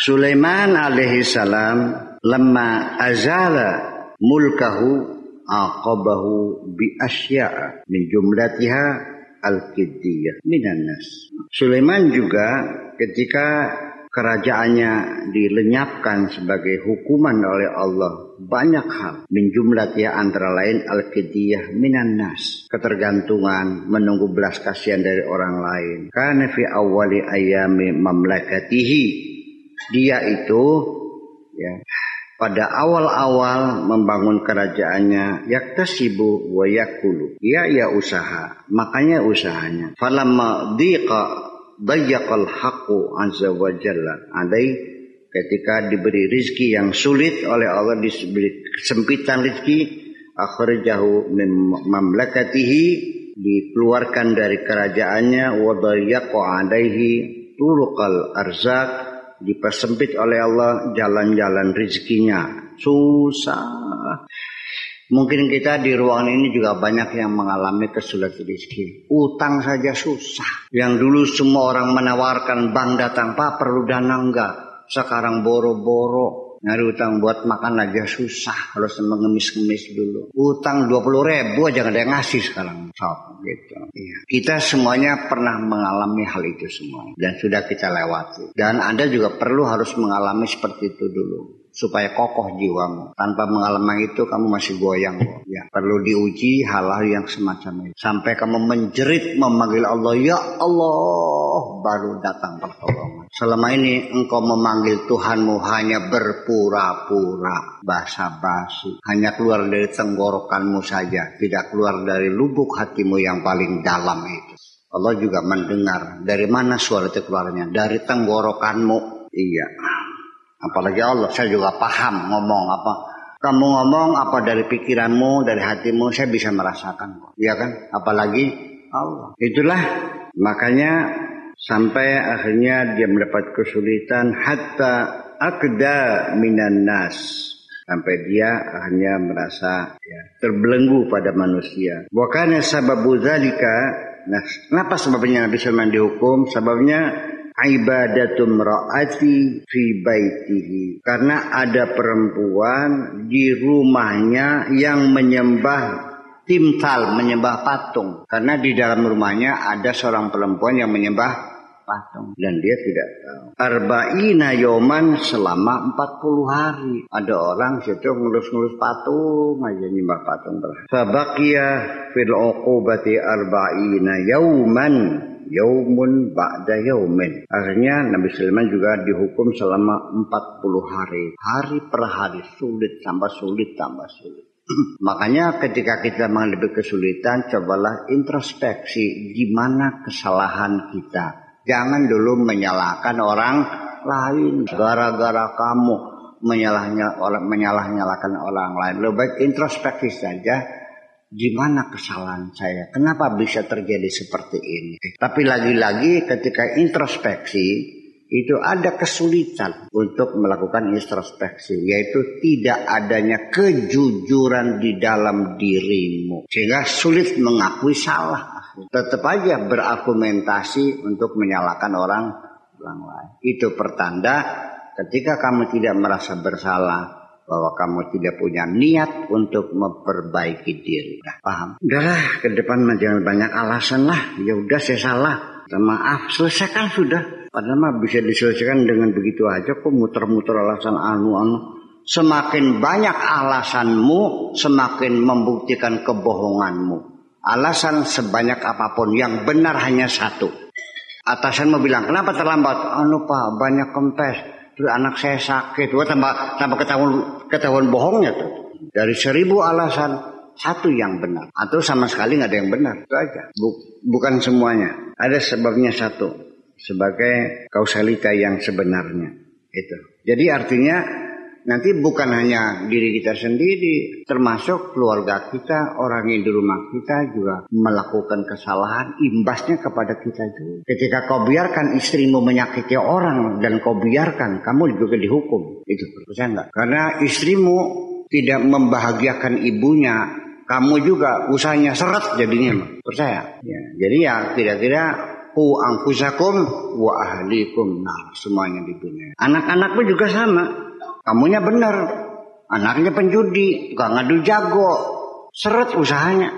Sulaiman alaihi salam lamma azala mulkahu aqabahu bi asya'a min jumlatiha al-kiddiyah minan nas. Sulaiman juga ketika kerajaannya dilenyapkan sebagai hukuman oleh Allah banyak hal min jumlatiha antara lain al-kiddiyah minan nas ketergantungan menunggu belas kasihan dari orang lain karena fi awali ayami mamlakatihi dia itu ya pada awal-awal membangun kerajaannya yaktasibu wa yakulu. Ya ya usaha. Makanya usahanya. Falamma dhiqa dayyaqal haqqu azza wa jalla. Alai ketika diberi rizki yang sulit oleh Allah diberi kesempitan rizki akhrajahu min mamlakatihi dikeluarkan dari kerajaannya wa dayyaqa alaihi turuqal arzak dipersempit oleh Allah jalan-jalan rizkinya susah Mungkin kita di ruangan ini juga banyak yang mengalami kesulitan rezeki. Utang saja susah. Yang dulu semua orang menawarkan bank datang, Pak perlu dana enggak? Sekarang boro-boro. Nyari utang buat makan aja susah. Harus mengemis-ngemis dulu. Utang 20 ribu aja gak ada yang ngasih sekarang. Sob, gitu. Iya. Kita semuanya pernah mengalami hal itu semua. Dan sudah kita lewati. Dan Anda juga perlu harus mengalami seperti itu dulu supaya kokoh jiwamu. Tanpa mengalami itu kamu masih goyang. Ya, perlu diuji hal-hal yang semacam itu. Sampai kamu menjerit memanggil Allah, ya Allah, baru datang pertolongan. Selama ini engkau memanggil Tuhanmu hanya berpura-pura, basa-basi, hanya keluar dari tenggorokanmu saja, tidak keluar dari lubuk hatimu yang paling dalam itu. Allah juga mendengar dari mana suara itu keluarnya dari tenggorokanmu. Iya. Apalagi Allah, saya juga paham ngomong apa. Kamu ngomong apa dari pikiranmu, dari hatimu, saya bisa merasakan. Iya kan? Apalagi Allah. Itulah makanya sampai akhirnya dia mendapat kesulitan hatta akda minan nas sampai dia akhirnya merasa ya, terbelenggu pada manusia. Wakana sababu zalika nah kenapa sebabnya Nabi Sulaiman dihukum? Sebabnya ibadatum ra'ati fi baitihi. Karena ada perempuan di rumahnya yang menyembah timtal menyembah patung. Karena di dalam rumahnya ada seorang perempuan yang menyembah patung. Dan dia tidak tahu. Arba'ina yoman selama 40 hari. Ada orang situ ngelus-ngelus patung aja nyembah patung fabaqiya fil uqubati arba'ina yauman yaumun ba'da yaumin. Akhirnya Nabi Sulaiman juga dihukum selama 40 hari. Hari per hari sulit tambah sulit tambah sulit. Makanya ketika kita menghadapi kesulitan, cobalah introspeksi di mana kesalahan kita. Jangan dulu menyalahkan orang lain gara-gara kamu menyalahnya orang menyalah nyalakan orang lain. Lebih baik introspeksi saja di mana kesalahan saya? Kenapa bisa terjadi seperti ini? Tapi lagi-lagi ketika introspeksi itu ada kesulitan untuk melakukan introspeksi yaitu tidak adanya kejujuran di dalam dirimu sehingga sulit mengakui salah tetap aja berargumentasi untuk menyalahkan orang orang lain itu pertanda ketika kamu tidak merasa bersalah bahwa kamu tidak punya niat untuk memperbaiki diri. Nah, paham? Udahlah, ke depan jangan banyak alasan lah. Ya udah saya salah. Maaf, selesaikan sudah. Padahal mah bisa diselesaikan dengan begitu aja kok muter-muter alasan anu-anu. Semakin banyak alasanmu, semakin membuktikan kebohonganmu. Alasan sebanyak apa pun yang benar hanya satu. Atasan mau bilang, kenapa terlambat? Anu pak, banyak kempes anak saya sakit, wah tambah tambah ketahuan ketahuan bohongnya tuh. Dari seribu alasan satu yang benar atau sama sekali nggak ada yang benar itu aja. bukan semuanya. Ada sebabnya satu sebagai kausalita yang sebenarnya itu. Jadi artinya nanti bukan hanya diri kita sendiri, termasuk keluarga kita, orang yang di rumah kita juga melakukan kesalahan, imbasnya kepada kita juga. Ketika kau biarkan istrimu menyakiti orang dan kau biarkan, kamu juga dihukum. Itu percaya enggak? Karena istrimu tidak membahagiakan ibunya, kamu juga usahanya seret jadinya, percaya? Ya, jadi ya kira-kira ku anfusakum wa ahlikum nah semuanya dibina anak-anak pun juga sama kamunya benar anaknya penjudi gak ngadu jago. Seret usahanya